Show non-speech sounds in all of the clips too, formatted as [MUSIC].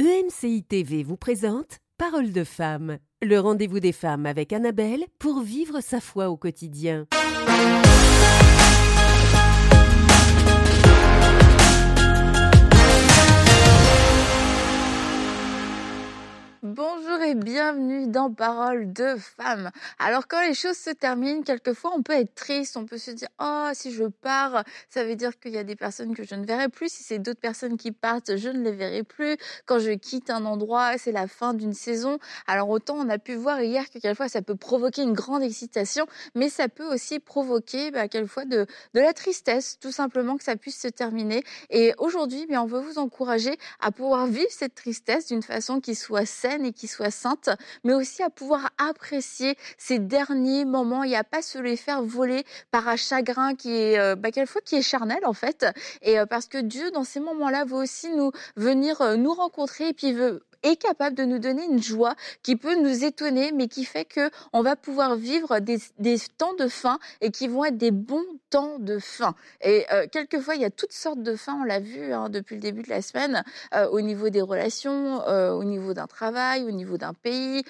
EMCI TV vous présente Parole de femme, le rendez-vous des femmes avec Annabelle pour vivre sa foi au quotidien. Bonjour et bienvenue dans Parole de femme. Alors quand les choses se terminent, quelquefois on peut être triste, on peut se dire oh si je pars, ça veut dire qu'il y a des personnes que je ne verrai plus. Si c'est d'autres personnes qui partent, je ne les verrai plus. Quand je quitte un endroit, c'est la fin d'une saison. Alors autant on a pu voir hier que quelquefois ça peut provoquer une grande excitation, mais ça peut aussi provoquer bah, quelquefois de, de la tristesse, tout simplement que ça puisse se terminer. Et aujourd'hui, bien on veut vous encourager à pouvoir vivre cette tristesse d'une façon qui soit saine et qui soit sainte, mais aussi à pouvoir apprécier ces derniers moments et à pas se les faire voler par un chagrin qui est, euh, bah, quelquefois qui est charnel en fait. Et euh, parce que Dieu, dans ces moments-là, veut aussi nous venir euh, nous rencontrer et puis veut est capable de nous donner une joie qui peut nous étonner, mais qui fait que on va pouvoir vivre des, des temps de faim et qui vont être des bons temps de faim. Et euh, quelquefois, il y a toutes sortes de faim, on l'a vu hein, depuis le début de la semaine, euh, au niveau des relations, euh, au niveau d'un travail, au niveau d'un pays,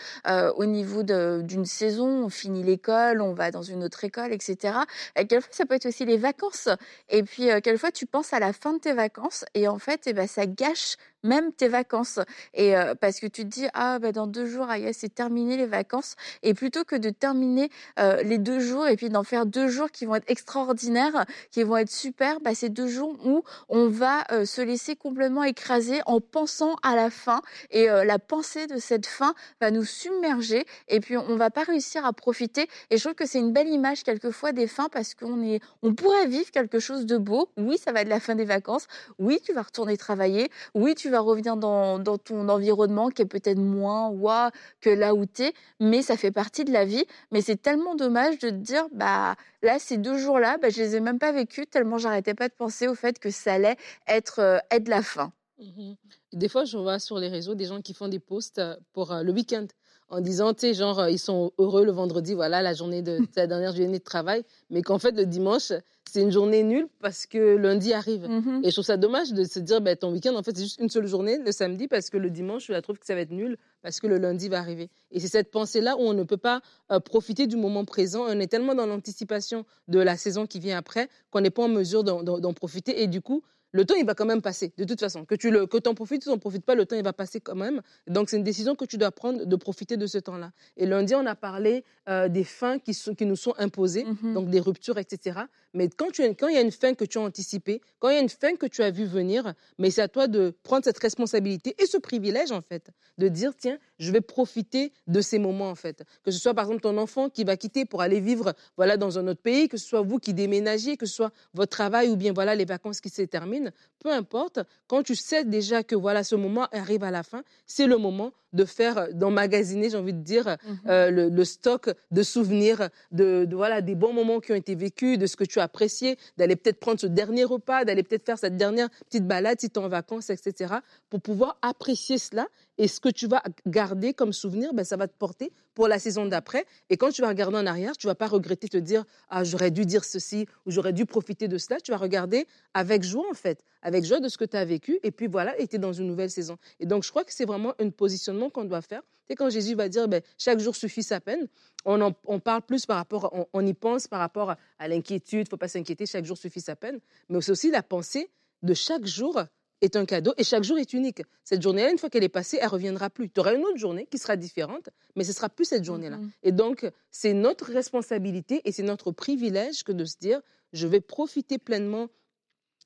au niveau d'une saison, on finit l'école, on va dans une autre école, etc. Et quelquefois, ça peut être aussi les vacances. Et puis, quelquefois, tu penses à la fin de tes vacances et en fait, eh ben, ça gâche même tes vacances. Et euh, parce que tu te dis, ah, bah, dans deux jours, aïe, c'est terminé les vacances. Et plutôt que de terminer euh, les deux jours et puis d'en faire deux jours qui vont être extraordinaires, qui vont être super, bah, c'est deux jours où on va euh, se laisser complètement écraser en pensant à la fin. Et la pensée de cette fin va nous submerger. Et puis, on va pas réussir à profiter. Et je trouve que c'est une belle image quelquefois des fins parce qu'on est, on pourrait vivre quelque chose de beau. Oui, ça va être la fin des vacances. Oui, tu vas retourner travailler. Oui, tu vas revenir dans, ton environnement qui est peut-être moins ouah que là où tu es, mais ça fait partie de la vie. Mais c'est tellement dommage de te dire, bah là, ces deux jours-là, bah, je les ai même pas vécus tellement j'arrêtais pas de penser au fait que ça allait être, euh, être la fin. Mmh des fois, je vois sur les réseaux des gens qui font des posts euh, pour euh, le week-end en disant, tu sais, genre, ils sont heureux le vendredi, voilà, la journée de [LAUGHS] la dernière journée de travail, mais qu'en fait, le dimanche, c'est une journée nulle parce que lundi arrive. Mhm. Et je trouve ça dommage de se dire, ben, ton week-end, en fait, c'est juste une seule journée, le samedi, parce que le dimanche, je la trouve que ça va être nul parce que le lundi va arriver. Et c'est cette pensée-là où on ne peut pas euh, profiter du moment présent. On est tellement dans l'anticipation de la saison qui vient après qu'on n'est pas en mesure d'en profiter. Et du coup, le temps, il va quand même passer, de toute façon. Que tu le, que en profites ou n'en profites pas, le temps, il va passer quand même. Donc, c'est une décision que tu dois prendre de profiter de ce temps-là. Et lundi, on a parlé euh, des fins qui, sont, qui nous sont imposées, Mhm. donc des ruptures, etc. Mais quand, tu, quand il y a une fin que tu as anticipée, quand il y a une fin que tu as vu venir, mais c'est à toi de prendre cette responsabilité et ce privilège, en fait, de dire, tiens, je vais profiter de ces moments, en fait. Que ce soit, par exemple, ton enfant qui va quitter pour aller vivre, voilà, dans un autre pays, que ce soit vous qui déménagez, que ce soit votre travail ou bien, voilà, les vacances qui se terminent, peu importe, quand tu sais déjà que, voilà, ce moment arrive à la fin, c'est le moment de faire, d'emmagasiner, j'ai envie de dire, Mhm. euh, le, le stock de souvenirs, de, de, voilà, des bons moments qui ont été vécus, de ce que tu as apprécié, d'aller peut-être prendre ce dernier repas, d'aller peut-être faire cette dernière petite balade si tu es en vacances, etc., pour pouvoir apprécier cela. Et ce que tu vas garder comme souvenir, ben, ça va te porter pour la saison d'après. Et quand tu vas regarder en arrière, tu vas pas regretter te dire ah j'aurais dû dire ceci ou j'aurais dû profiter de cela. Tu vas regarder avec joie en fait, avec joie de ce que tu as vécu. Et puis voilà, et tu es dans une nouvelle saison. Et donc je crois que c'est vraiment un positionnement qu'on doit faire. C'est quand Jésus va dire ben, chaque jour suffit sa peine. On, en, on parle plus par rapport, on, y pense par rapport à l'inquiétude. Faut pas s'inquiéter. Chaque jour suffit sa peine. Mais c'est aussi la pensée de chaque jour est un cadeau et chaque jour est unique. Cette journée-là, une fois qu'elle est passée, elle reviendra plus. Tu auras une autre journée qui sera différente, mais ce sera plus cette journée-là. Mhm. Et donc, c'est notre responsabilité et c'est notre privilège que de se dire, je vais profiter pleinement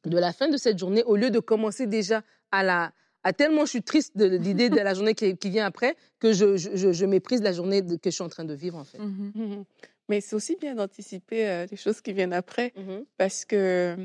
de la fin de cette journée au lieu de commencer déjà à la à tellement je suis triste de l'idée de la [LAUGHS] journée qui, qui, vient après que je, je, je, méprise la journée que je suis en train de vivre en fait. Mhm. Mmh Mais c'est aussi bien d'anticiper euh, les choses qui viennent après Mmh parce que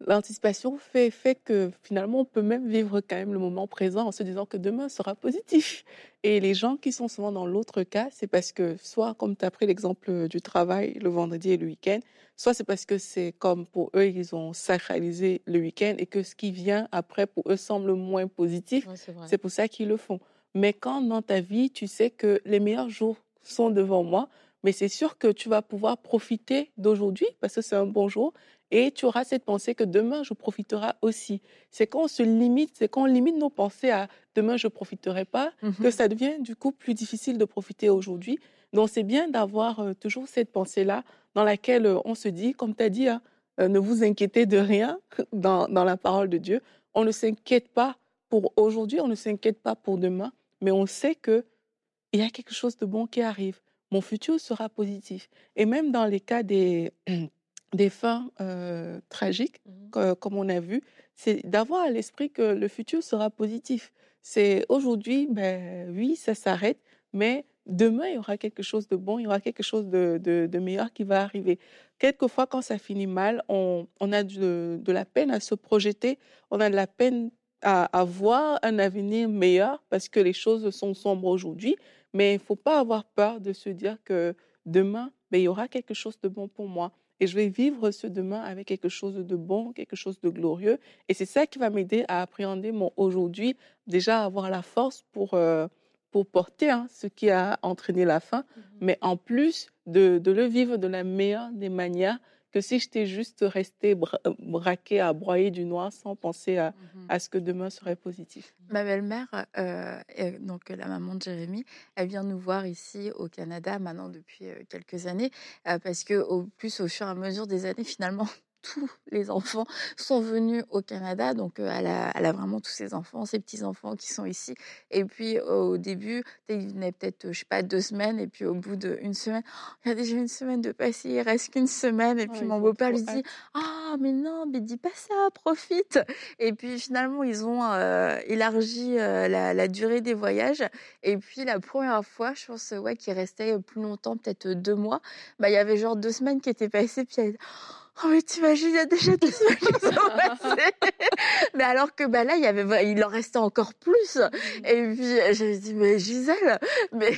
l'anticipation fait, fait que finalement, on peut même vivre quand même le moment présent en se disant que demain sera positif. Et les gens qui sont souvent dans l'autre cas, c'est parce que soit, comme tu as pris l'exemple du travail le vendredi et le week-end, soit c'est parce que c'est comme pour eux, ils ont sacralisé le week-end et que ce qui vient après pour eux semble moins positif. Ouais, c'est pour ça qu'ils le font. Mais quand dans ta vie, tu sais que les meilleurs jours sont devant moi, mais c'est sûr que tu vas pouvoir profiter d'aujourd'hui parce que c'est un bon jour Et tu auras cette pensée que demain, je profiterai aussi. C'est quand on se limite, c'est quand on limite nos pensées à demain, je profiterai pas, que Mhm. ça devient du coup plus difficile de profiter aujourd'hui. Donc, c'est bien d'avoir euh, toujours cette pensée-là dans laquelle euh, on se dit, comme tu as dit, hein, euh, ne vous inquiétez de rien [LAUGHS] dans, dans la parole de Dieu. On ne s'inquiète pas pour aujourd'hui, on ne s'inquiète pas pour demain, mais on sait que il y a quelque chose de bon qui arrive. Mon futur sera positif. Et même dans les cas des, [CLEARS THROAT] des fins euh, tragiques, que- comme on a vu, c'est d'avoir à l'esprit que le futur sera positif. C'est aujourd'hui, ben oui, ça s'arrête, mais demain, il y aura quelque chose de bon, il y aura quelque chose de, de- de meilleur qui va arriver. Quelquefois, quand ça finit mal, on, on a de, de la peine à se projeter, on a de la peine à, à voir un avenir meilleur parce que les choses sont sombres aujourd'hui, mais il ne faut pas avoir peur de se dire que demain, ben, il y aura quelque chose de bon pour moi. Et je vais vivre ce demain avec quelque chose de bon, quelque chose de glorieux. Et c'est ça qui va m'aider à appréhender mon aujourd'hui, déjà avoir la force pour, euh, pour porter hein, ce qui a entraîné la fin, mais en plus de, de le vivre de la meilleure des manières que si j'étais juste resté bra- euh, braqué à broyer du noir sans penser à, Mhm. à ce que demain serait positif. Ma belle-mère, euh, est- donc la maman de Jérémy, elle vient nous voir ici au Canada maintenant depuis euh, quelques années, euh, parce que au plus au fur et à mesure des années, finalement, tous les enfants sont venus au Canada, donc euh, elle, a, elle a vraiment tous ses enfants, ses petits enfants qui sont ici. Et puis au début, ils venaient peut-être, je sais pas, deux semaines, et puis au bout d'une semaine, Oh, il y a déjà une semaine de passé, il reste qu'une semaine, et Oh, puis mon beau-père lui dit, ah mais non, mais dis pas ça, profite. Et puis finalement, ils ont euh, élargi euh, la, la durée des voyages. Et puis la première fois, je pense ouais, qu'ils restaient plus longtemps, peut-être deux mois, bah, il y avait genre deux semaines qui étaient passées. Puis elle Oh mais t'imagines, il y a déjà deux semaines [LAUGHS] qui sont passées. mais alors que bah là, il y avait, il en restait encore plus. Et puis j'ai dit mais Gisèle, mais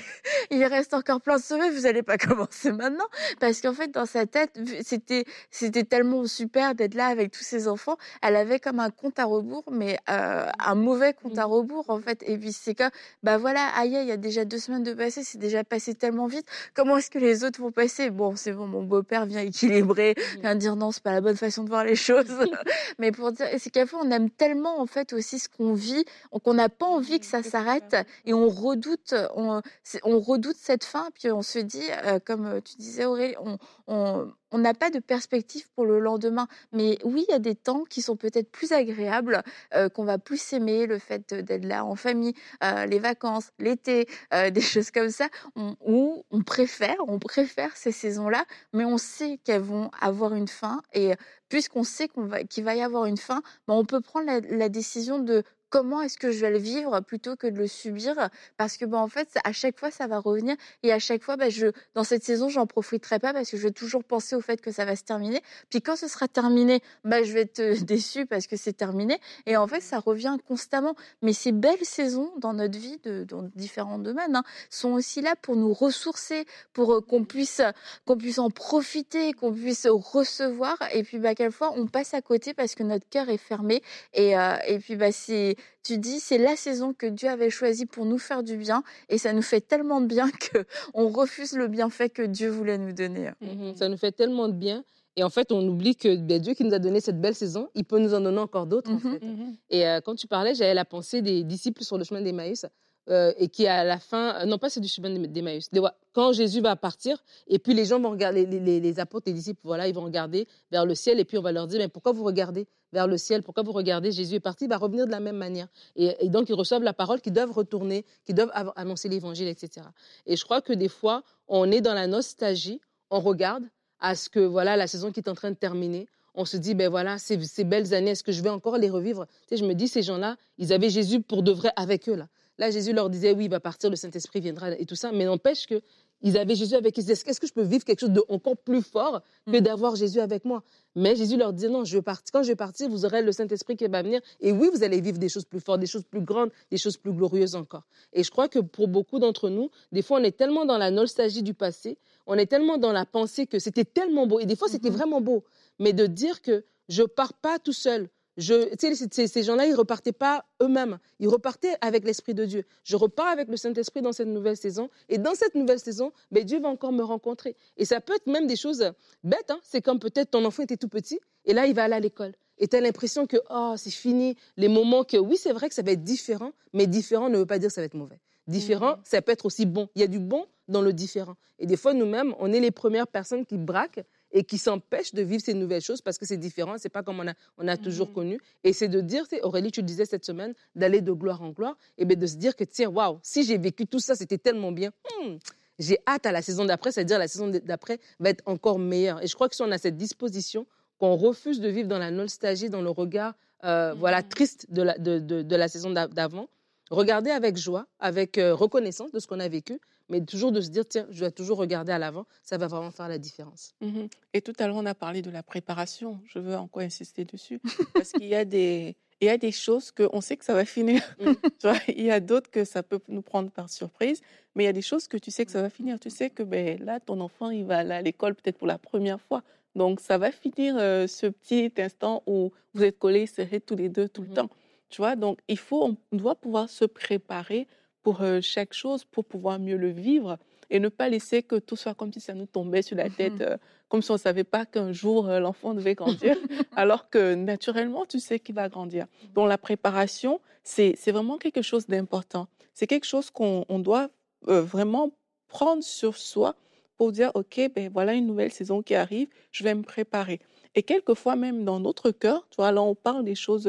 il reste encore plein de semaines. Vous allez pas commencer maintenant parce qu'en fait dans sa tête, c'était c'était tellement super d'être là avec tous ses enfants. Elle avait comme un compte à rebours, mais euh, un mauvais compte à rebours en fait. Et puis c'est que bah voilà, aïe, il y a déjà deux semaines de passé, c'est déjà passé tellement vite. Comment est-ce que les autres vont passer? Bon, c'est bon, mon beau-père vient équilibrer, vient dire non, c'est pas la bonne façon de voir les choses. [LAUGHS] mais pour dire, et c'est qu'à fois on aime tellement en fait aussi ce qu'on vit, qu'on n'a pas envie que ça s'arrête et on redoute, on, redoute cette fin. Puis on se dit, euh, comme tu disais Aurélie, on on on n'a pas de perspective pour le lendemain. Mais oui, il y a des temps qui sont peut-être plus agréables, euh, qu'on va plus aimer, le fait d'être là en famille, euh, les vacances, l'été, euh, [LAUGHS] des choses comme ça, où on préfère, on préfère ces saisons-là, mais on sait qu'elles vont avoir une fin. Et puisqu'on sait qu'il va y avoir une fin, ben, on peut prendre la décision de comment est-ce que je vais le vivre plutôt que de le subir? Parce que ben en fait à chaque fois ça va revenir et à chaque fois ben, je dans cette saison j'en profiterai pas parce que je vais toujours penser au fait que ça va se terminer. Puis quand ce sera terminé ben je vais être euh, [LAUGHS] déçue parce que c'est terminé et en fait ça revient constamment. Mais ces belles saisons dans notre vie dans différents domaines hein, sont aussi là pour nous ressourcer pour euh, qu'on puisse qu'on puisse en profiter qu'on puisse recevoir et puis bah quelquefois on passe à côté parce que notre cœur est fermé et, euh, et puis bah c'est tu dis c'est la saison que Dieu avait choisie pour nous faire du bien et ça nous fait tellement de bien [LAUGHS] que on refuse le bienfait que Dieu voulait nous donner. Mhm. Ça nous fait tellement de bien. Et en fait, on oublie que ben, Dieu qui nous a donné cette belle saison, il peut nous en donner encore d'autres. en Mhm. fait. Et euh, quand tu parlais, j'avais la pensée des disciples sur le chemin d'Emmaüs. Euh, et qui à la fin, euh, non pas c'est du chemin d'Emmaüs, quand Jésus va partir, et puis les gens vont regarder, les, les- les apôtres, les disciples, voilà, ils vont regarder vers le ciel, et puis on va leur dire, mais pourquoi vous regardez vers le ciel? Pourquoi vous regardez? Jésus est parti, il va revenir de la même manière. Et, donc ils reçoivent la parole, qu'ils doivent retourner, qu'ils doivent annoncer l'évangile, etc. Et je crois que des fois, on est dans la nostalgie, on regarde à ce que voilà la saison qui est en train de terminer. On se dit, ben voilà, ces, ces belles années, est-ce que je vais encore les revivre? Tu sais, Je me dis, ces gens-là, ils avaient Jésus pour de vrai avec eux. Là, là Jésus leur disait, oui, il va partir, le Saint-Esprit viendra et tout ça. Mais n'empêche que ils avaient Jésus avec eux. Ils disaient, Est-ce que je peux vivre quelque chose de encore plus fort que Mm. d'avoir Jésus avec moi? Mais Jésus leur disait, non, je vais partir. quand je vais partir, vous aurez le Saint-Esprit qui va venir. Et oui, vous allez vivre des choses plus fortes, des choses plus grandes, des choses plus glorieuses encore. Et je crois que pour beaucoup d'entre nous, des fois, on est tellement dans la nostalgie du passé, on est tellement dans la pensée que c'était tellement beau. Et des fois, c'était Mhm. vraiment beau. Mais de dire que je pars pas tout seul Je, ces, ces gens-là, ils repartaient pas eux-mêmes. Ils repartaient avec l'Esprit de Dieu. Je repars avec le Saint-Esprit dans cette nouvelle saison. Et dans cette nouvelle saison, ben, Dieu va encore me rencontrer. Et ça peut être même des choses bêtes. Hein. C'est comme peut-être ton enfant était tout petit et là, il va aller à l'école. Et tu as l'impression que, oh, c'est fini. Les moments que, oui, c'est vrai que ça va être différent, mais différent ne veut pas dire que ça va être mauvais. Différent, mmh. ça peut être aussi bon. Il y a du bon dans le différent. Et des fois, nous-mêmes, on est les premières personnes qui braquent et qui s'empêchent de vivre ces nouvelles choses parce que c'est différent, c'est pas comme on a, on a toujours mmh. connu. Et c'est de dire, Aurélie, tu disais cette semaine, d'aller de gloire en gloire, et bien de se dire que, tiens, waouh, si j'ai vécu tout ça, c'était tellement bien. Hmm, j'ai hâte à la saison d'après, c'est-à-dire la saison d'après va être encore meilleure. Et je crois que si on a cette disposition, qu'on refuse de vivre dans la nostalgie, dans le regard euh, voilà, mmh. triste de la, de, de, la saison d'avant, regarder avec joie, avec euh, reconnaissance de ce qu'on a vécu, mais toujours de se dire, tiens, je dois toujours regarder à l'avant, ça va vraiment faire la différence. Mmh Et tout à l'heure, on a parlé de la préparation. Je veux encore insister dessus, parce qu'il y a des... Il y a des choses qu'on sait que ça va finir. [LAUGHS] Mmh. tu vois, il y a d'autres que ça peut nous prendre par surprise, mais il y a des choses que tu sais que ça va finir. Tu sais que ben, là, ton enfant, il va aller à l'école peut-être pour la première fois. Donc, ça va finir euh, ce petit instant où vous êtes collés, serrés tous les deux tout le mmh temps. Tu vois, donc il faut, on doit pouvoir se préparer pour chaque chose, pour pouvoir mieux le vivre et ne pas laisser que tout soit comme si ça nous tombait sur la tête, mmh comme si on ne savait pas qu'un jour l'enfant devait grandir, [LAUGHS] alors que naturellement, tu sais qu'il va grandir. Mmh. Donc la préparation, c'est vraiment quelque chose d'important. C'est quelque chose qu'on doit vraiment prendre sur soi pour dire, OK, ben voilà une nouvelle saison qui arrive, je vais me préparer. Et quelquefois, même dans notre cœur, tu vois, là, on parle des choses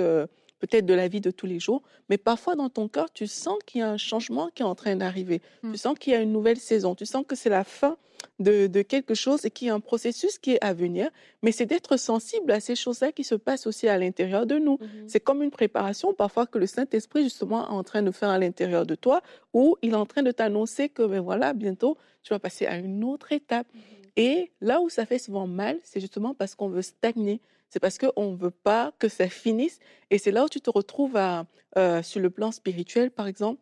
peut-être de la vie de tous les jours, mais parfois dans ton cœur, tu sens qu'il y a un changement qui est en train d'arriver. Tu mmh. sens qu'il y a une nouvelle saison. Tu sens que c'est la fin de, quelque chose et qu'il y a un processus qui est à venir. Mais c'est d'être sensible à ces choses-là qui se passent aussi à l'intérieur de nous. Mmh c'est comme une préparation parfois que le Saint-Esprit justement est en train de faire à l'intérieur de toi, où il est en train de t'annoncer que ben voilà, bientôt, tu vas passer à une autre étape. Mmh et là où ça fait souvent mal, c'est justement parce qu'on veut stagner c'est parce qu'on ne veut pas que ça finisse. Et c'est là où tu te retrouves euh, sur le plan spirituel, par exemple,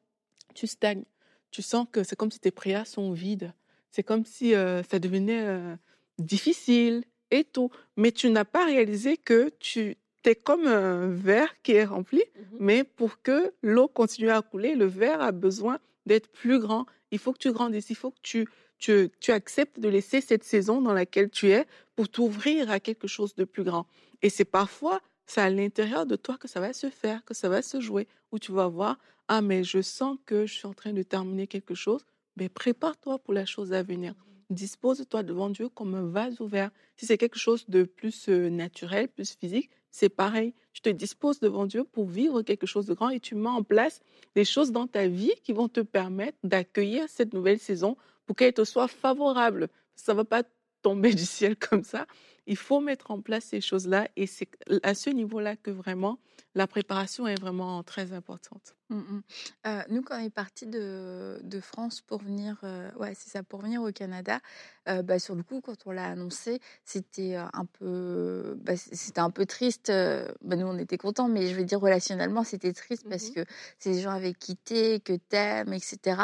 tu stagnes. Tu sens que c'est comme si tes prières sont vides. C'est comme si euh, ça devenait euh, difficile et tout. Mais tu n'as pas réalisé que tu es comme un verre qui est rempli, mmh mais pour que l'eau continue à couler, le verre a besoin d'être plus grand. Il faut que tu grandisses, il faut que tu, tu, acceptes de laisser cette saison dans laquelle tu es pour t'ouvrir à quelque chose de plus grand. Et c'est parfois, c'est à l'intérieur de toi que ça va se faire, que ça va se jouer, où tu vas voir, ah mais je sens que je suis en train de terminer quelque chose, mais prépare-toi pour la chose à venir. Dispose-toi devant Dieu comme un vase ouvert. Si c'est quelque chose de plus euh, naturel, plus physique, c'est pareil. Tu te disposes devant Dieu pour vivre quelque chose de grand et tu mets en place des choses dans ta vie qui vont te permettre d'accueillir cette nouvelle saison pour qu'elle te soit favorable. Ça ne va pas tomber [LAUGHS] du ciel comme ça. Il faut mettre en place ces choses-là et c'est à ce niveau-là que vraiment la préparation est vraiment très importante. Mmh, mmh. Euh, nous, quand on est parti de, de, France pour venir, euh, ouais, c'est ça, pour venir au Canada, euh, bah, sur le coup, quand on l'a annoncé, c'était un peu, bah, c'était un peu triste. Bah, nous, on était contents, mais je veux dire relationnellement, c'était triste parce mmh que ces gens avaient quitté, que t'aimes, etc.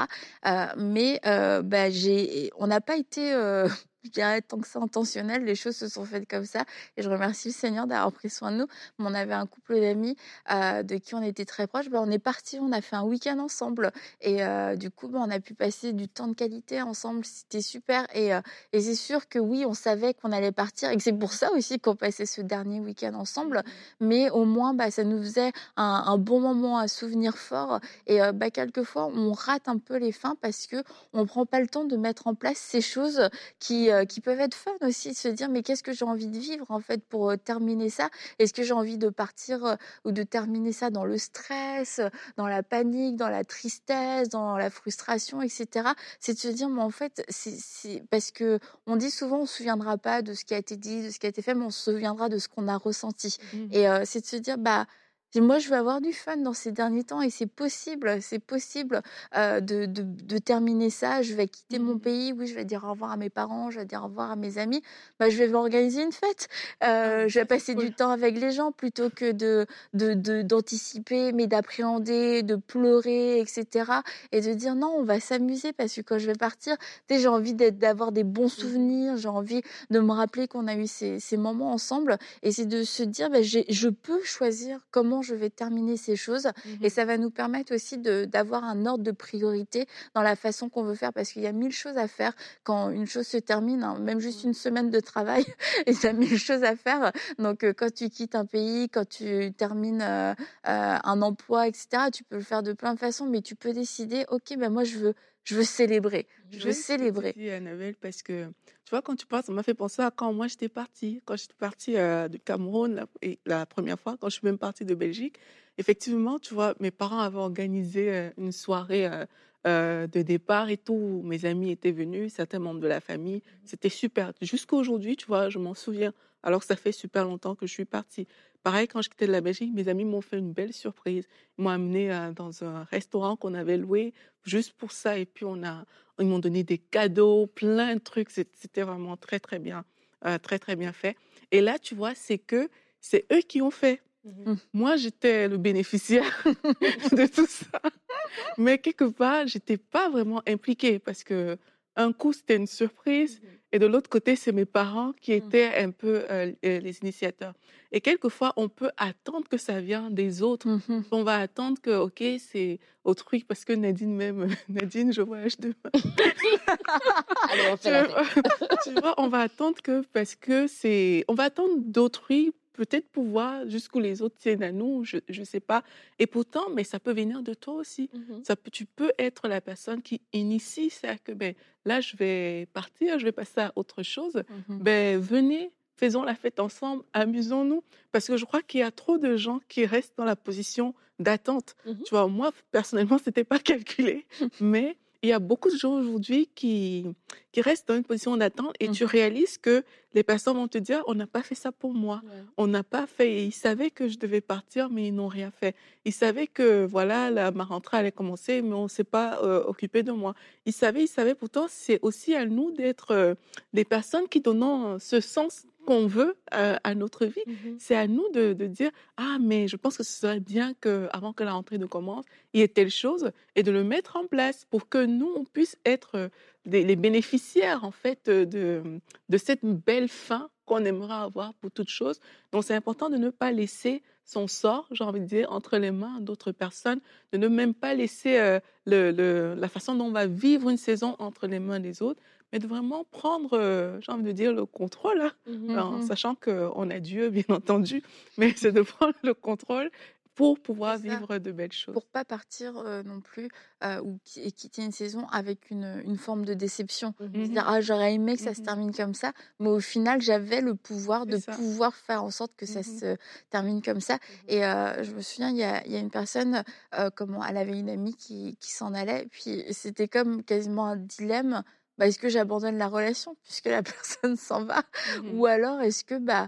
mais bah, j'ai, on n'a pas été [LAUGHS] je dirais tant que c'est intentionnel, les choses se sont faites comme ça. Et je remercie le Seigneur d'avoir pris soin de nous. On avait un couple d'amis euh, de qui on était très proches. Ben, on est parti, on a fait un week-end ensemble. Et euh, du coup, ben, on a pu passer du temps de qualité ensemble. C'était super. Et, euh, et c'est sûr que oui, on savait qu'on allait partir. Et que c'est pour ça aussi qu'on passait ce dernier week-end ensemble. Mais au moins, bah, ça nous faisait un, bon moment, un souvenir fort. Et bah, quelquefois, on rate un peu les fins parce que on prend pas le temps de mettre en place ces choses qui qui peuvent être fun aussi, se dire mais qu'est-ce que j'ai envie de vivre en fait pour terminer ça? Est-ce que j'ai envie de partir ou de terminer ça dans le stress, dans la panique, dans la tristesse, dans la frustration, etc. C'est de se dire mais en fait c'est parce que on dit souvent on se souviendra pas de ce qui a été dit, de ce qui a été fait, mais on se souviendra de ce qu'on a ressenti. Mmh. Et c'est de se dire bah moi, je veux avoir du fun dans ces derniers temps et c'est possible, c'est possible euh, de, de, de, terminer ça. Je vais quitter mon mmh. pays, oui, je vais dire au revoir à mes parents, je vais dire au revoir à mes amis. Bah, je vais m'organiser une fête. Euh, je vais passer du temps avec les gens plutôt que de d'anticiper, mais d'appréhender, de pleurer, etc. Et de dire non, on va s'amuser parce que quand je vais partir, j'ai envie d'avoir des bons mmh. souvenirs, j'ai envie de me rappeler qu'on a eu ces, ces moments ensemble. Et c'est de se dire, bah, je peux choisir comment je vais terminer ces choses. Et mmh ça va nous permettre aussi d'avoir un ordre de priorité dans la façon qu'on veut faire, parce qu'il y a mille choses à faire quand une chose se termine, hein, même juste mmh. une semaine de travail, [LAUGHS] et ça a mille choses à faire. Donc euh, quand tu quittes un pays, quand tu termines euh, euh, un emploi, etc., tu peux le faire de plein de façons, mais tu peux décider, ok, ben moi je veux je veux célébrer. Je veux célébrer. Dis, Annabelle, parce que tu vois, quand tu parles, ça m'a fait penser à quand moi j'étais partie. Quand j'étais partie euh, du Cameroun la, et la première fois, quand je suis même partie de Belgique, effectivement, tu vois, mes parents avaient organisé euh, une soirée euh, de départ et tout. Mes amis étaient venus, certains membres de la famille. Mmh C'était super. Jusqu'à aujourd'hui, tu vois, je m'en souviens. Alors que ça fait super longtemps que je suis partie. Pareil, quand je quittais la Belgique, mes amis m'ont fait une belle surprise. Ils m'ont amené dans un restaurant qu'on avait loué juste pour ça. Et puis, on a, ils m'ont donné des cadeaux, plein de trucs. C'était vraiment très, très bien, euh, très, très bien fait. Et là, tu vois, c'est que c'est eux qui ont fait. Mmh Moi, j'étais le bénéficiaire [LAUGHS] de tout ça. Mais quelque part, j'étais pas vraiment impliquée parce que un coup, c'était une surprise. Mmh et de l'autre côté, c'est mes parents qui mmh. étaient un peu euh, les initiateurs. Et quelquefois, on peut attendre que ça vienne des autres. Mmh on va attendre que, OK, c'est autrui, parce que Nadine même, [LAUGHS] Nadine, je voyage demain. Allez, on fait [LAUGHS] tu vois, on va attendre que, parce que c'est, on va attendre d'autrui peut-être pouvoir jusqu'où les autres tiennent à nous, je ne sais pas. Et pourtant, mais ça peut venir de toi aussi. Mmh ça peut, tu peux être la personne qui initie ça, que ben, là, je vais partir, je vais passer à autre chose. Mmh ben, venez, faisons la fête ensemble, amusons-nous. Parce que je crois qu'il y a trop de gens qui restent dans la position d'attente. Mmh tu vois, moi, personnellement, [LAUGHS] ce n'était pas calculé, [LAUGHS] mais il y a beaucoup de gens aujourd'hui qui, qui restent dans une position d'attente et mmh. tu réalises que les personnes vont te dire on n'a pas fait ça pour moi, on n'a pas fait. ils savaient que je devais partir, mais ils n'ont rien fait. Ils savaient que voilà, la, ma rentrée allait commencer, mais on ne s'est pas euh, occupé de moi. Ils savaient, ils savaient. Pourtant, c'est aussi à nous d'être euh, des personnes qui donnent ce sens qu'on veut euh, à notre vie. Mmh c'est à nous de, de, dire ah mais je pense que ce serait bien que avant que la rentrée ne commence, il y ait telle chose et de le mettre en place pour que nous on puisse être les bénéficiaires en fait de, de cette belle fin qu'on aimerait avoir pour toute chose. Donc c'est important de ne pas laisser son sort, j'ai envie de dire, entre les mains d'autres personnes, de ne même pas laisser euh, le, le, la façon dont on va vivre une saison entre les mains des autres, mais de vraiment prendre, euh, j'ai envie de dire, le contrôle, hein, mmh en mmh. sachant qu'on a Dieu, bien [LAUGHS] entendu, mais c'est de prendre le contrôle pour pouvoir vivre de belles choses. Pour pas partir non plus ou et quitter une saison avec une, une forme de déception. Mmh dire ah j'aurais aimé que ça se mmh termine comme ça, mais au final j'avais le pouvoir de pouvoir faire en sorte que ça mmh se termine comme ça. Et je me souviens il y a, y a, une personne comment elle avait une amie qui, qui s'en allait, puis c'était comme quasiment un dilemme. Bah, est-ce que j'abandonne la relation puisque la [LAUGHS] personne s'en va? Ou alors est-ce que bah,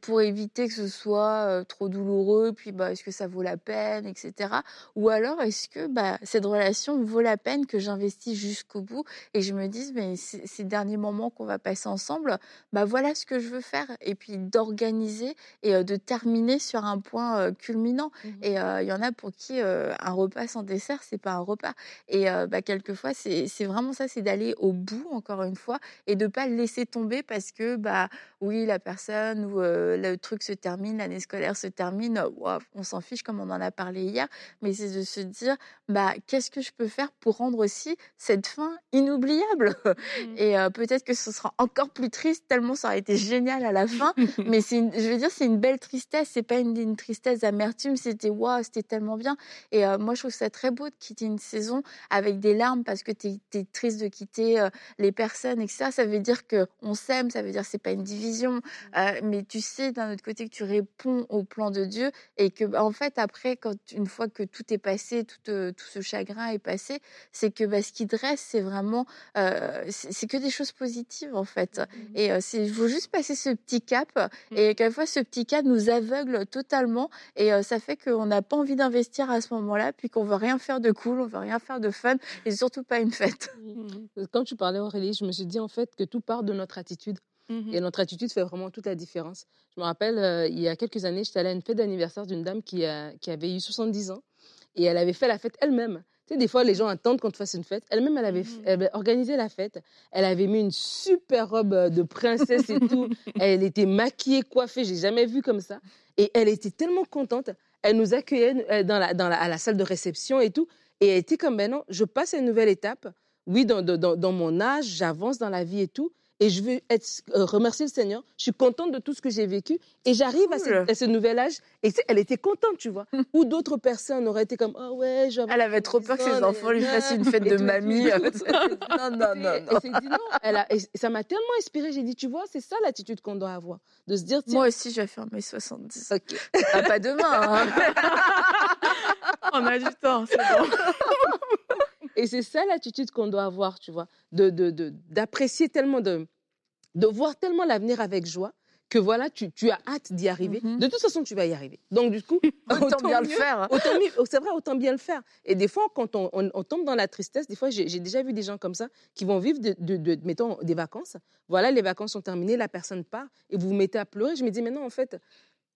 pour éviter que ce soit trop douloureux, puis bah, est-ce que ça vaut la peine, etc. Ou alors est-ce que bah, cette relation vaut la peine que j'investisse jusqu'au bout et je me dise, mais ces derniers moments qu'on va passer ensemble, bah voilà ce que je veux faire. Et puis d'organiser et de terminer sur un point culminant. Mmh et il y en a pour qui un repas sans dessert, c'est pas un repas. Et bah, quelquefois, c'est vraiment ça, c'est d'aller au bout, encore une fois, et de pas laisser tomber parce que, bah oui, la personne où le truc se termine, l'année scolaire se termine, on s'en fiche comme on en a parlé hier, mais c'est de se dire, bah, qu'est-ce que je peux faire pour rendre aussi cette fin inoubliable? Mmh. Et peut-être que ce sera encore plus triste, tellement ça aurait été génial à la fin, [LAUGHS] mais c'est je veux dire, c'est une belle tristesse, c'est pas une, tristesse d'amertume, c'était waouh, c'était tellement bien. Et moi, je trouve ça très beau de quitter une saison avec des larmes parce que tu es, triste de quitter les personnes, etc. Ça veut dire que on s'aime, ça veut dire que c'est pas une division. voilà, mais tu sais d'un autre côté que tu réponds au plan de Dieu et que bah, en fait après quand une fois que tout est passé, tout, tout ce chagrin est passé, c'est que bah, ce qui dresse c'est vraiment c'est que des choses positives en fait. Mmh et c'est il faut juste passer ce petit cap mmh. et quelquefois ce petit cap nous aveugle totalement et ça fait qu'on n'a pas envie d'investir à ce moment-là puis qu'on veut rien faire de cool, on veut rien faire de fun et surtout pas une fête. Mmh quand tu parlais Aurélie, je me suis dit en fait que tout part de notre attitude. Et notre attitude fait vraiment toute la différence. Je me rappelle, il y a quelques années, j'étais allée à une fête d'anniversaire d'une dame qui, qui avait eu 70 ans et elle avait fait la fête elle-même. Tu sais, des fois, les gens attendent qu'on te fasse une fête. Elle-même, elle, avait, mmh organisé la fête. Elle avait mis une super robe euh, de princesse et tout. [LAUGHS] elle était maquillée, coiffée. J'ai jamais vu comme ça. Et elle était tellement contente. Elle nous accueillait euh, dans la, dans la, à la salle de réception et tout. Et elle était comme, ben non, je passe à une nouvelle étape. Oui, dans, dans, dans mon âge, j'avance dans la vie et tout et je veux être, euh, remercier le Seigneur. Je suis contente de tout ce que j'ai vécu et j'arrive à, ce nouvel âge. Et elle était contente, tu vois. [LAUGHS] Ou d'autres personnes auraient été comme, oh ouais, Elle avait trop peur que ses enfants lui fassent une fête de mamie. non, [LAUGHS] [LAUGHS] non, non. Et, non. Elle a, et ça m'a tellement inspirée. J'ai dit, tu vois, c'est ça l'attitude qu'on doit avoir. De se dire, Moi aussi, je vais faire mes 70. Ah, pas demain. Hein. On a du temps, c'est bon. Et c'est ça l'attitude qu'on doit avoir, tu vois, de, d'apprécier tellement, de, de voir tellement l'avenir avec joie que voilà, tu, tu as hâte d'y arriver. Mm-hmm. De toute façon, tu vas y arriver. Donc, du coup, [LAUGHS] autant, bien le faire. c'est vrai, autant bien le faire. Et des fois, quand on, on, tombe dans la tristesse, des fois, j'ai, déjà vu des gens comme ça qui vont vivre, de, de, mettons, des vacances. Voilà, les vacances sont terminées, la personne part et vous vous mettez à pleurer. Je me dis, mais non, en fait,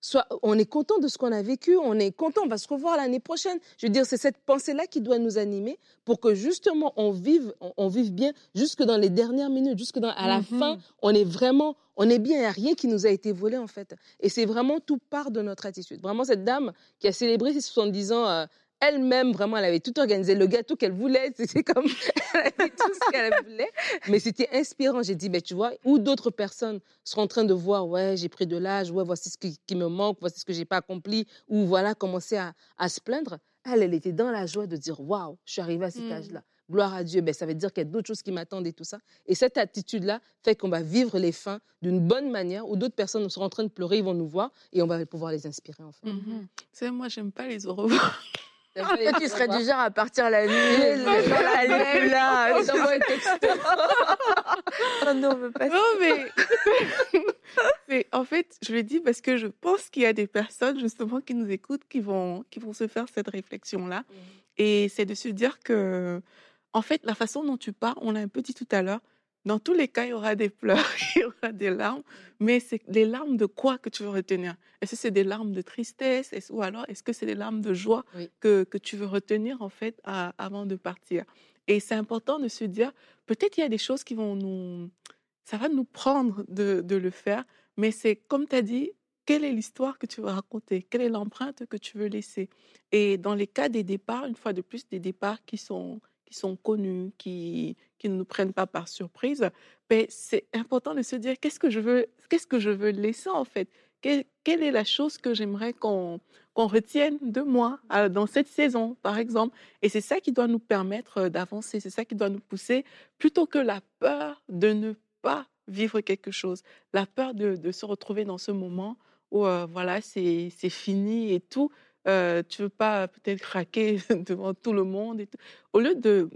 Soit on est content de ce qu'on a vécu, on est content, on va se revoir l'année prochaine. Je veux dire, c'est cette pensée-là qui doit nous animer pour que justement on vive, on, vive bien jusque dans les dernières minutes, jusque dans, à la mm-hmm. fin, on est vraiment, on est bien, il n'y a rien qui nous a été volé en fait. Et c'est vraiment tout part de notre attitude. Vraiment, cette dame qui a célébré ses 70 ans, euh, elle-même, vraiment, elle avait tout organisé, le gâteau qu'elle voulait, [LAUGHS] c'était comme, elle avait tout ce qu'elle voulait, mais c'était inspirant. J'ai dit, ben, tu vois, où d'autres personnes seront en train de voir, ouais, j'ai pris de l'âge, ouais, voici ce qui, me manque, voici ce que j'ai pas accompli, ou voilà, commencer à, à, se plaindre. Elle, elle était dans la joie de dire, waouh, je suis arrivée à cet mmh. âge-là. Gloire à Dieu, ben, ça veut dire qu'il y a d'autres choses qui m'attendent et tout ça. Et cette attitude-là fait qu'on va vivre les fins d'une bonne manière, où d'autres personnes seront en train de pleurer, ils vont nous voir et on va pouvoir les inspirer en fait. Mmh sais, moi, j'aime pas les au revoir. Tu serais du genre à partir la nuit, [LAUGHS] elle est [LAUGHS] là. oh non, mais pas Non, [LAUGHS] mais... en fait, je le dis parce que je pense qu'il y a des personnes justement qui nous écoutent qui vont, qui vont se faire cette réflexion-là. Mmh. Et c'est de se dire que, en fait, la façon dont tu pars, on l'a un peu dit tout à l'heure, dans tous les cas, il y aura des pleurs, [LAUGHS] il y aura des larmes, mais c'est les larmes de quoi que tu veux retenir? Est-ce que c'est des larmes de tristesse? Ou alors est-ce que c'est des larmes de joie que, que, tu veux retenir en fait avant de partir? Et c'est important de se dire, peut-être il y a des choses qui vont nous... Ça va nous prendre de, de le faire, mais c'est comme tu as dit, quelle est l'histoire que tu veux raconter? Quelle est l'empreinte que tu veux laisser? Et dans les cas des départs, une fois de plus, des départs qui sont qui sont connus, qui, qui ne nous prennent pas par surprise, mais ben, c'est important de se dire qu'est-ce que je veux, qu'est-ce que je veux laisser en fait? Quelle, est la chose que j'aimerais qu'on qu'on retienne de moi dans cette saison, par exemple? Et c'est ça qui doit nous permettre euh, d'avancer, c'est ça qui doit nous pousser, plutôt que la peur de ne pas vivre quelque chose, la peur de, de se retrouver dans ce moment où, euh, voilà, c'est fini et tout euh, tu veux pas peut-être craquer [LAUGHS] devant tout le monde. Et Au, lieu de,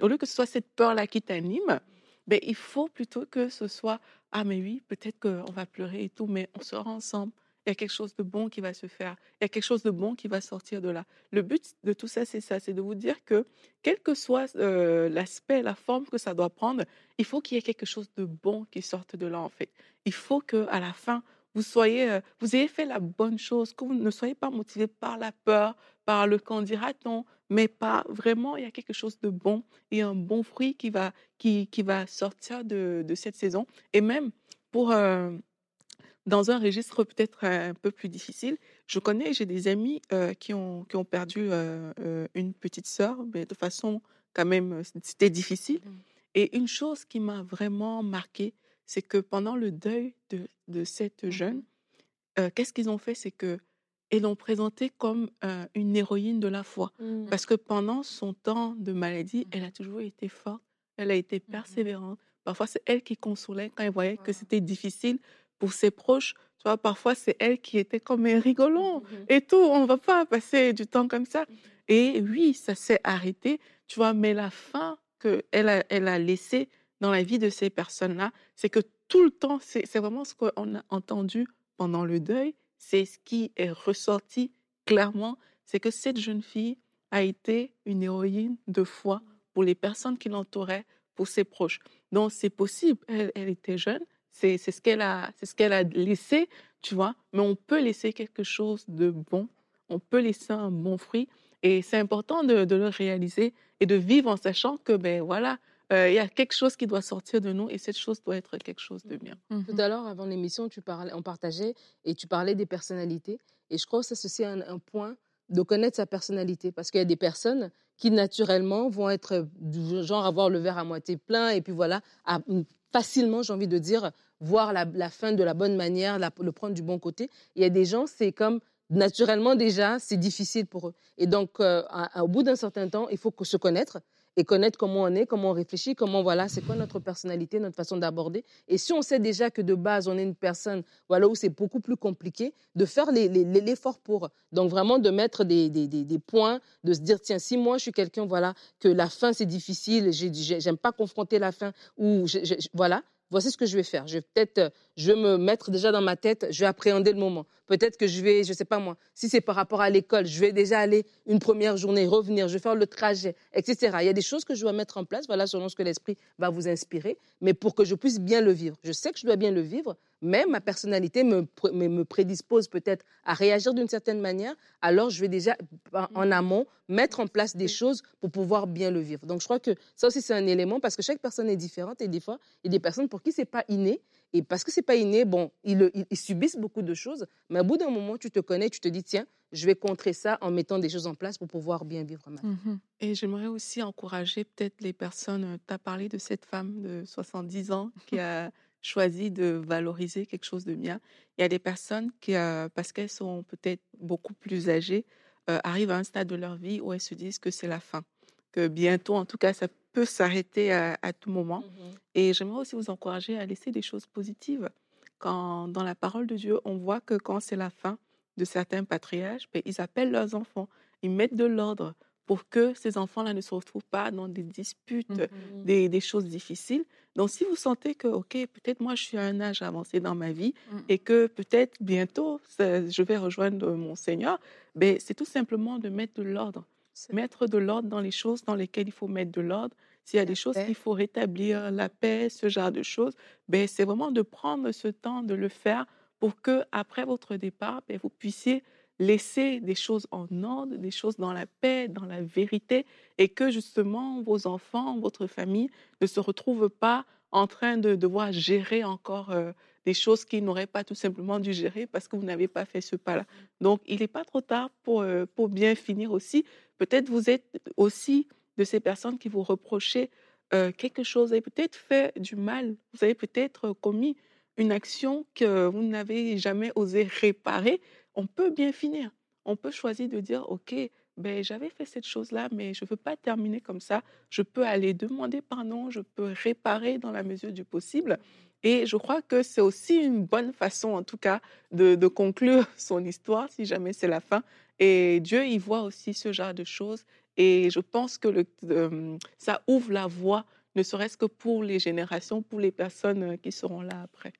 au lieu que ce soit cette peur-là qui t'anime, ben, il faut plutôt que ce soit Ah, mais oui, peut-être qu'on va pleurer et tout, mais on sera ensemble. Il y a quelque chose de bon qui va se faire. Il y a quelque chose de bon qui va sortir de là. Le but de tout ça, c'est ça c'est de vous dire que, quel que soit euh, l'aspect, la forme que ça doit prendre, il faut qu'il y ait quelque chose de bon qui sorte de là, en fait. Il faut qu'à la fin, vous soyez, euh, vous ayez fait la bonne chose, que vous ne soyez pas motivé par la peur, par le quand dira-t-on, mais pas vraiment, il y a quelque chose de bon et un bon fruit qui va, qui, qui va sortir de, de cette saison. Et même pour, euh, dans un registre peut-être un peu plus difficile, je connais, j'ai des amis euh, qui, ont, qui ont perdu une petite sœur, mais de façon quand même, c'était difficile. Mmh. Et une chose qui m'a vraiment marquée, c'est que pendant le deuil de, de cette mmh jeune, euh, qu'est-ce qu'ils ont fait? C'est que ils l'ont présentée comme euh, une héroïne de la foi. Mmh. Parce que pendant son temps de maladie, elle a toujours été forte, elle a été mmh persévérante. Parfois, c'est elle qui consolait quand elle voyait que c'était difficile pour ses proches. Tu vois, parfois, c'est elle qui était comme un rigolant Mhm. et tout. On va pas passer du temps comme ça. Et oui, ça s'est arrêté, tu vois, mais la fin qu'elle a, elle a laissée dans la vie de ces personnes-là, c'est que tout le temps, c'est vraiment ce qu'on a entendu pendant le deuil, c'est ce qui est ressorti clairement, c'est que cette jeune fille a été une héroïne de foi pour les personnes qui l'entouraient, pour ses proches. Donc, c'est possible, elle, était jeune, c'est ce qu'elle a, ce qu'elle a laissé, tu vois, mais on peut laisser quelque chose de bon, on peut laisser un bon fruit, et c'est important de le réaliser et de vivre en sachant que, ben voilà, euh, il y a quelque chose qui doit sortir de nous et cette chose doit être quelque chose de bien. Mhm. Tout à l'heure, avant l'émission, tu parlais, on partageait et tu parlais des personnalités. Et je crois que ça, c'est aussi un, un point de connaître sa personnalité. Parce qu'il y a des personnes qui, naturellement, vont être du genre avoir le verre à moitié plein et puis voilà, à- facilement, j'ai envie de dire, voir la, la fin de la bonne manière, la- le prendre du bon côté. Il y a des gens, c'est comme naturellement déjà, c'est difficile pour eux. Et donc, euh, à- à- au bout d'un certain temps, il faut que se connaître et connaître comment on est, comment on réfléchit, comment voilà, c'est quoi notre personnalité, notre façon d'aborder. Et si on sait déjà que de base on est une personne, voilà où c'est beaucoup plus compliqué, de faire l'effort pour. Donc vraiment de mettre des, des, des- points, de se dire tiens si moi je suis quelqu'un voilà que la fin c'est difficile, j'ai- j'ai- j'aime pas confronter la fin ou voilà. Voici ce que je vais faire. Je vais peut-être, euh, je vais me mettre déjà dans ma tête, je vais appréhender le moment. Peut-être que je vais, je sais pas moi, si c'est par rapport à l'école, je vais déjà aller une première journée, revenir, je vais faire le trajet, etc. Il y a des choses que je dois mettre en place, voilà, selon ce que l'esprit va vous inspirer, mais pour que je puisse bien le vivre. Je sais que je dois bien le vivre, mais ma personnalité me, me, prédispose peut-être à réagir d'une certaine manière, alors je vais déjà, en- en amont, mettre en place des choses pour pouvoir bien le vivre. Donc je crois que ça aussi, c'est un élément, parce que chaque personne est différente, et des fois, il y a des personnes pour qui c'est pas inné, et parce que c'est pas inné, bon, ils, subissent beaucoup de choses, mais au bout d'un moment, tu te connais, tu te dis, tiens, je vais contrer ça en mettant des choses en place pour pouvoir bien vivre ma vie. Mhm. Et j'aimerais aussi encourager peut-être les personnes, tu as parlé de cette femme de 70 ans qui [LAUGHS] a choisi de valoriser quelque chose de bien. Il y a des personnes qui, euh, parce qu'elles sont peut-être beaucoup plus âgées, euh, arrivent à un stade de leur vie où elles se disent que c'est la fin, que bientôt, en tout cas, ça peut s'arrêter à, à tout moment. Et j'aimerais aussi vous encourager à laisser des choses positives. Quand dans la parole de Dieu, on voit que quand c'est la fin de certains patriarches, ben, ils appellent leurs enfants, ils mettent de l'ordre pour que ces enfants-là ne se retrouvent pas dans des disputes, Mhm. des, des choses difficiles. Donc, si vous sentez que, OK, peut-être moi, je suis à un âge avancé dans ma vie Mhm. et que peut-être bientôt, je vais rejoindre mon Seigneur, ben, c'est tout simplement de mettre de l'ordre. Mettre de l'ordre dans les choses dans lesquelles il faut mettre de l'ordre. S'il y a des choses qu'il faut rétablir, la paix, ce genre de choses, ben, c'est vraiment de prendre ce temps de le faire pour que après votre départ, ben, vous puissiez laisser des choses en ordre, des choses dans la paix, dans la vérité, et que justement vos enfants, votre famille ne se retrouvent pas en train de devoir gérer encore euh, des choses qu'ils n'auraient pas tout simplement dû gérer parce que vous n'avez pas fait ce pas-là. Donc, il n'est pas trop tard pour, euh, pour bien finir aussi. Peut-être vous êtes aussi de ces personnes qui vous reprochaient euh, quelque chose, vous avez peut-être fait du mal, vous avez peut-être commis une action que vous n'avez jamais osé réparer, on peut bien finir. On peut choisir de dire, OK, ben, j'avais fait cette chose-là, mais je ne veux pas terminer comme ça. Je peux aller demander pardon, je peux réparer dans la mesure du possible. Et je crois que c'est aussi une bonne façon, en tout cas, de, conclure [LAUGHS] son histoire, si jamais c'est la fin. Et Dieu, il voit aussi ce genre de choses. Et je pense que euh, ça ouvre la voie, ne serait-ce que pour les générations, pour les personnes euh, qui seront là après.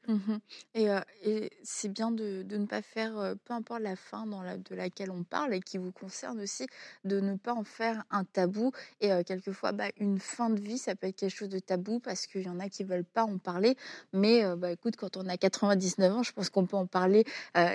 Et, euh, et c'est bien de, ne pas faire, euh, peu importe la fin de laquelle on parle et qui vous concerne aussi, de ne pas en faire un tabou. Et quelquefois, bah, une fin de vie, ça peut être quelque chose de tabou parce qu'il y en a qui veulent pas en parler. Mais bah, écoute, quand on a 99 ans, je pense qu'on peut en parler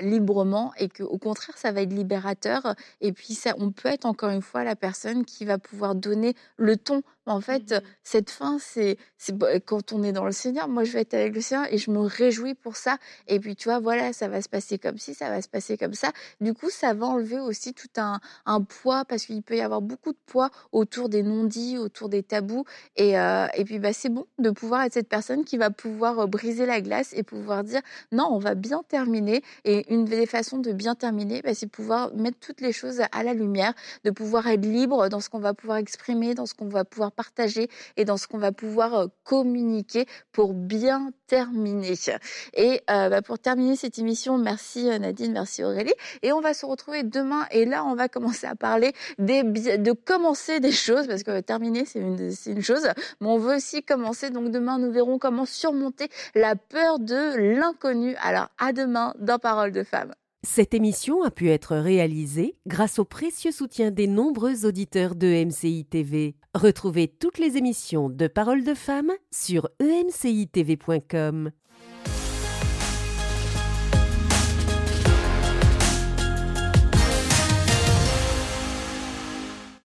librement et qu'au contraire, ça va être libérateur. Et puis, ça, on peut être encore une fois la personne qui va pouvoir donner le ton. En fait, Mhm. cette fin, c'est bah, quand on est dans le Seigneur. Moi, je vais être avec le Seigneur et je me réjouis pour ça. Et puis, tu vois, voilà, ça va se passer comme ci, ça va se passer comme ça. Du coup, ça va enlever aussi tout un, un poids parce qu'il peut y avoir beaucoup de poids autour des non-dits, autour des tabous. Et, euh, et puis, bah, c'est bon de pouvoir être cette personne qui va pouvoir euh, briser la glace et pouvoir dire non, on va bien terminer. Et une des façons de bien terminer, bah, c'est pouvoir mettre toutes les choses à la lumière, de pouvoir être libre dans ce qu'on va pouvoir exprimer, dans ce qu'on va pouvoir partager et dans ce qu'on va pouvoir euh, communiquer pour bien terminer. Et euh, bah, pour terminer cette émission, merci euh, Nadine, merci Aurélie. Et on va se retrouver demain. Et là, on va commencer à parler de commencer des choses parce que terminer, c'est une, une chose. Mais on veut aussi commencer. Donc demain, nous verrons comment surmonter la peur de l'inconnu. Alors à demain dans Parole de Femme. Cette émission a pu être réalisée grâce au précieux soutien des nombreux auditeurs de MCI. Retrouvez toutes les émissions de Paroles de femmes sur emcitv.com.